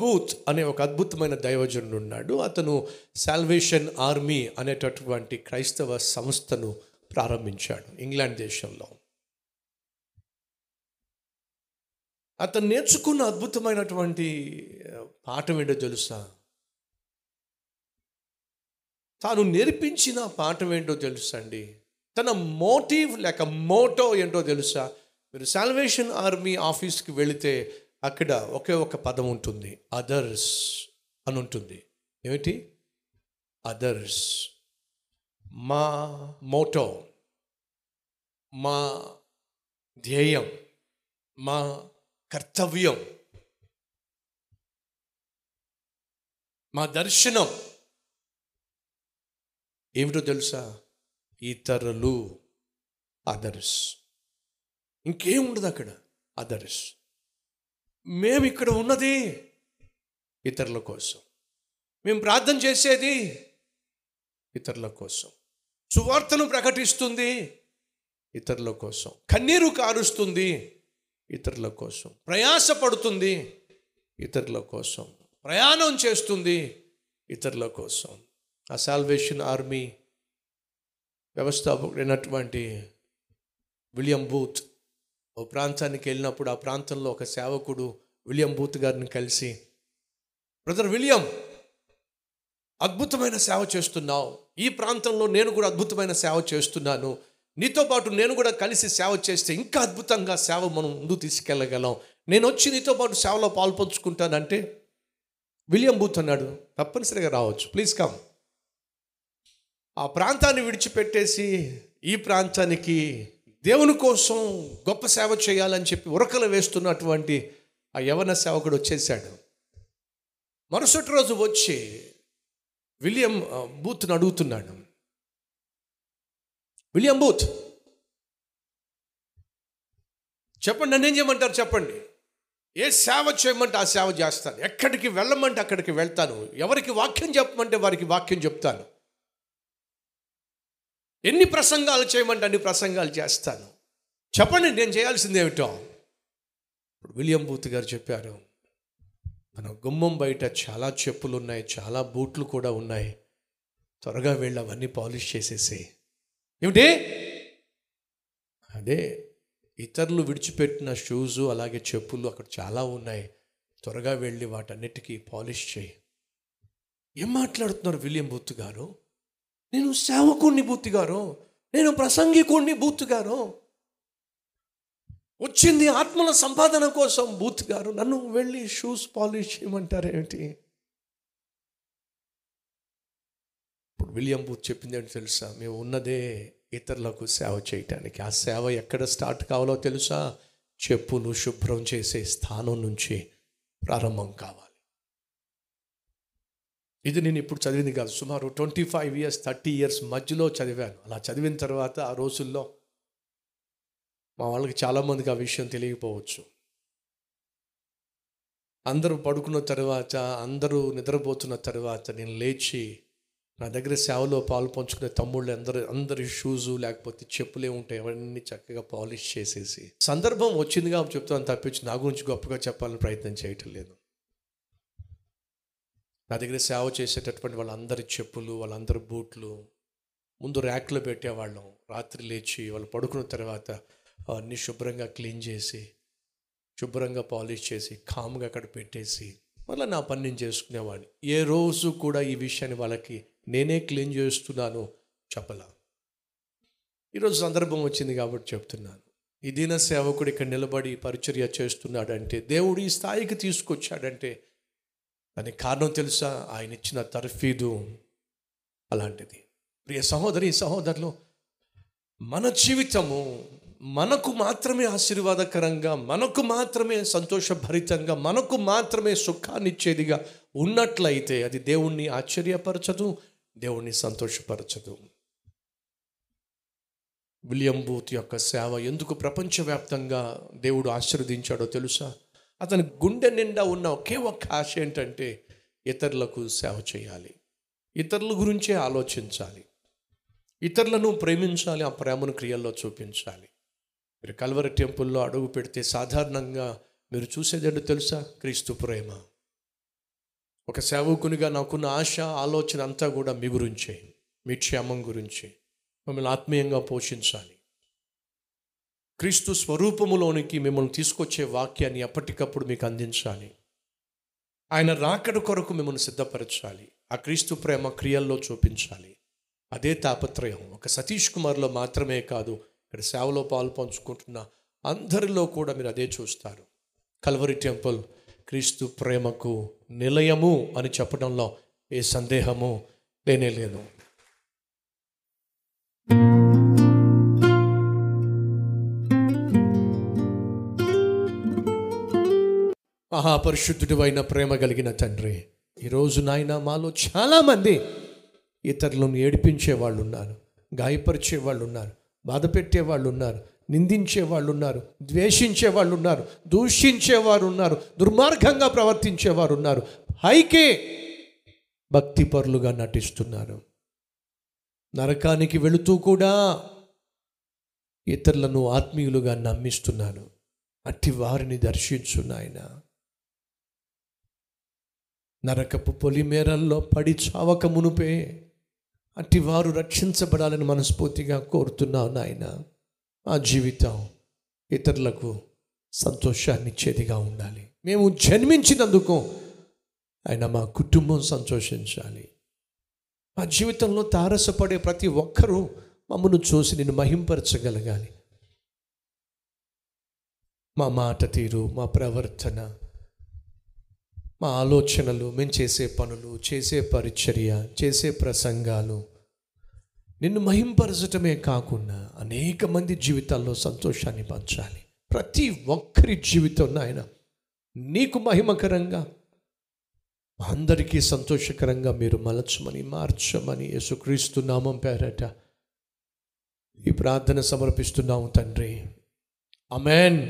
Booth అనే ఒక అద్భుతమైన దైవజనుడు ఉన్నాడు. అతను సాల్వేషన్ ఆర్మీ అనేటటువంటి క్రైస్తవ సంస్థను ప్రారంభించాడు ఇంగ్లాండ్ దేశంలో. అతను నేర్చుకున్న అద్భుతమైనటువంటి పాఠం ఏంటో తెలుసా? తాను నేర్పించిన పాఠం ఏంటో తెలుసా అండి తన మోటివ్ లేక మోటో ఏంటో తెలుసా? మీరు సాల్వేషన్ ఆర్మీ ఆఫీస్కి వెళితే అక్కడ ఒకే ఒక పదం ఉంటుంది. అదర్స్ అని ఉంటుంది. ఏమిటి? అదర్స్ మా మోటో. మా ధ్యేయం. మా కర్తవ్యం. మా దర్శనం. ఏమిటో తెలుసా? ఇతరులు. అదర్స్ ఇంకేం ఉండదు అక్కడ? అదర్స్ మేము ఇక్కడ ఉన్నది ఇతరుల కోసం. మేము ప్రార్థన చేసేది ఇతరుల కోసం. సువార్తను ప్రకటిస్తుంది ఇతరుల కోసం. కన్నీరు కారుస్తుంది ఇతరుల కోసం. ప్రయాసపడుతుంది ఇతరుల కోసం. ప్రయాణం చేస్తుంది ఇతరుల కోసం. ఆ సాల్వేషన్ ఆర్మీ వ్యవస్థాపకుడైనటువంటి విలియం బూత్ ఓ ప్రాంతానికి వెళ్ళినప్పుడు ఆ ప్రాంతంలో ఒక సేవకుడు విలియం బూత్ గారిని కలిసి బ్రదర్ విలియం అద్భుతమైన సేవ చేస్తున్నావు. ఈ ప్రాంతంలో నేను కూడా అద్భుతమైన సేవ చేస్తున్నాను. నీతో పాటు నేను కూడా కలిసి సేవ చేస్తే ఇంకా అద్భుతంగా సేవ మనం ముందు తీసుకెళ్ళగలం. నేను వచ్చి నీతో పాటు సేవలో పాల్పంచుకుంటానంటే విలియం బూత్ అన్నాడు. తప్పనిసరిగా రావచ్చు. Please come. ఆ ప్రాంతాన్ని విడిచిపెట్టేసి ఈ ప్రాంతానికి దేవుని కోసం గొప్ప సేవ చేయాలని చెప్పి ఉరకలు వేస్తున్నటువంటి ఆ యవన సేవకుడు వచ్చేసాడు మరుసటి రోజు వచ్చి విలియం బూత్ను అడుగుతున్నాడు. William Booth. చెప్పండి నన్ను ఏం చేయమంటారు చెప్పండి? ఏ సేవ చేయమంటే ఆ సేవ చేస్తాను. ఎక్కడికి వెళ్ళమంటే అక్కడికి వెళ్తాను. ఎవరికి వాక్యం చెప్పమంటే వారికి వాక్యం చెప్తాను. ఎన్ని ప్రసంగాలు చేయమంటే అన్ని ప్రసంగాలు చేస్తాను. చెప్పండి నేను చేయాల్సింది ఏమిటో. ఇప్పుడు విలియం బూత్ గారు చెప్పారు మన గుమ్మం బయట చాలా చెప్పులు ఉన్నాయి చాలా బూట్లు కూడా ఉన్నాయి. త్వరగా వెళ్ళి అవన్నీ పాలిష్ చేసేసి. ఏమిటి? అదే ఇతరులు విడిచిపెట్టిన షూజు అలాగే చెప్పులు అక్కడ చాలా ఉన్నాయి. త్వరగా వెళ్ళి వాటన్నిటికీ పాలిష్ చేయి. ఏం మాట్లాడుతున్నారు విలియం బూత్ గారు? నేను సేవకుణ్ణి బూత్ గారు నేను ప్రసంగికుణ్ణి బూత్ గారు వచ్చింది ఆత్మల సంపాదన కోసం బూత్ గారు నన్ను వెళ్ళి షూస్ పాలిష్ చేయమంటారేమిటి? ఇప్పుడు విలియం బూత్ చెప్పింది ఏంటి తెలుసా? మేము ఉన్నదే ఇతరులకు సేవ చేయటానికి. ఆ సేవ ఎక్కడ స్టార్ట్ కావాలో తెలుసా? చెప్పును శుభ్రం చేసే స్థానం నుంచి ప్రారంభం కావాలి. ఇది నేను ఇప్పుడు చదివింది కాదు. సుమారు twenty five years thirty years మధ్యలో చదివాను. అలా చదివిన తర్వాత ఆ రోజుల్లో మా వాళ్ళకి చాలామందికి ఆ విషయం తెలియకపోవచ్చు. అందరూ పడుకున్న తర్వాత అందరూ నిద్రపోతున్న తర్వాత నేను లేచి నా దగ్గర సేవలో పాలు పంచుకునే తమ్ముళ్ళు అందరు అందరి షూజు లేకపోతే చెప్పులే ఉంటాయి. అవన్నీ చక్కగా పాలిష్ చేసేసి. సందర్భం వచ్చింది కాబట్టి చెప్తాను తప్పించి నా గురించి గొప్పగా చెప్పాలని ప్రయత్నం చేయటం లేదు. నా దగ్గర సేవ చేసేటటువంటి వాళ్ళందరి చెప్పులు వాళ్ళందరి బూట్లు ముందు ర్యాక్లో పెట్టేవాళ్ళం. రాత్రి లేచి వాళ్ళు పడుకున్న తర్వాత అవన్నీ శుభ్రంగా క్లీన్ చేసి శుభ్రంగా పాలిష్ చేసి కామ్గా అక్కడ పెట్టేసి మళ్ళీ నా పని నేను చేసుకునేవాడిని. ఏ రోజు కూడా ఈ విషయాన్ని వాళ్ళకి నేనే క్లీన్ చేస్తున్నాను చెప్పలా. ఈరోజు సందర్భం వచ్చింది కాబట్టి చెప్తున్నాను. ఈ దీన సేవకుడు ఇక్కడ నిలబడి పరిచర్య చేస్తున్నాడంటే దేవుడు ఈ స్థాయికి తీసుకొచ్చాడంటే దానికి కారణం తెలుసా? ఆయన ఇచ్చిన తర్ఫీదు అలాంటిది. ప్రియ సహోదరి సహోదరులు మన జీవితము మనకు మాత్రమే ఆశీర్వాదకరంగా మనకు మాత్రమే సంతోషభరితంగా మనకు మాత్రమే సుఖాన్నిచ్చేదిగా ఉన్నట్లయితే అది దేవుణ్ణి ఆశ్చర్యపరచదు దేవుణ్ణి సంతోషపరచదు. విలియం బూత్ యొక్క సేవ ఎందుకు ప్రపంచవ్యాప్తంగా దేవుడు ఆశీర్వదించాడో తెలుసా? అతని గుండె నిండా ఉన్న ఒకే ఒక్క ఆశ ఏంటంటే ఇతరులకు సేవ చేయాలి. ఇతరుల గురించే ఆలోచించాలి. ఇతరులను ప్రేమించాలి ఆ ప్రేమను క్రియల్లో చూపించాలి. మీరు కల్వరి టెంపుల్లో అడుగు పెడితే సాధారణంగా మీరు చూసేదండి తెలుసా? క్రీస్తు ప్రేమ. ఒక సేవకునిగా నాకున్న ఆశ ఆలోచన అంతా కూడా మీ గురించే మీ క్షేమం గురించి. మిమ్మల్ని ఆత్మీయంగా పోషించాలి. క్రీస్తు స్వరూపములోనికి మిమ్మల్ని తీసుకొచ్చే వాక్యాన్ని ఎప్పటికప్పుడు మీకు అందించాలి. ఆయన రాకడ కొరకు మిమ్మల్ని సిద్ధపరచాలి. ఆ క్రీస్తు ప్రేమ క్రియల్లో చూపించాలి. అదే తాపత్రయం. ఒక సతీష్ కుమార్లో మాత్రమే కాదు ఇక్కడ సేవలో పాలు పంచుకుంటున్న అందరిలో కూడా మీరు అదే చూస్తారు. కల్వరి టెంపుల్ క్రీస్తు ప్రేమకు నిలయము అని చెప్పడంలో ఏ సందేహము లేనే లేదు. మహాపరిశుద్ధుడు అయిన ప్రేమ కలిగిన తండ్రి ఈరోజు నాయన మాలో చాలామంది ఇతరులను ఏడిపించే వాళ్ళు ఉన్నారు గాయపరిచే వాళ్ళు ఉన్నారు బాధ పెట్టే వాళ్ళు ఉన్నారు నిందించే వాళ్ళు ఉన్నారు ద్వేషించే వాళ్ళు ఉన్నారు దూషించేవారు ఉన్నారు దుర్మార్గంగా ప్రవర్తించేవారు ఉన్నారు హైకే భక్తిపరులుగా నటిస్తున్నారు. నరకానికి వెళుతూ కూడా ఇతరులను ఆత్మీయులుగా నమ్మిస్తున్నారు. అట్టి వారిని దర్శించు నాయన. నరకపు పొలిమేరల్లో పడి చావక మునుపే అట్టి వారు రక్షించబడాలని మనస్ఫూర్తిగా కోరుతున్నావు నాయన. ఆ జీవితం ఇతరులకు సంతోషాన్ని ఇచ్చేదిగా ఉండాలి. మేము జన్మించినందుకు ఆయన మా కుటుంబం సంతోషించాలి. మా జీవితంలో తారసపడే ప్రతి ఒక్కరూ మమ్మను చూసి నిన్ను మహింపరచగలగాలి. మా మాట తీరు మా ప్రవర్తన మా ఆలోచనలు మేము చేసే పనులు చేసే పరిచర్య చేసే ప్రసంగాలు నిన్ను మహింపరచటమే కాకుండా అనేక మంది జీవితాల్లో సంతోషాన్ని పంచాలి. ప్రతి ఒక్కరి జీవితం నాయన నీకు మహిమకరంగా అందరికీ సంతోషకరంగా మీరు మలచమని మార్చమని యేసుక్రీస్తు నామం పేరట ఈ ప్రార్థన సమర్పిస్తున్నాము తండ్రి. అమెన్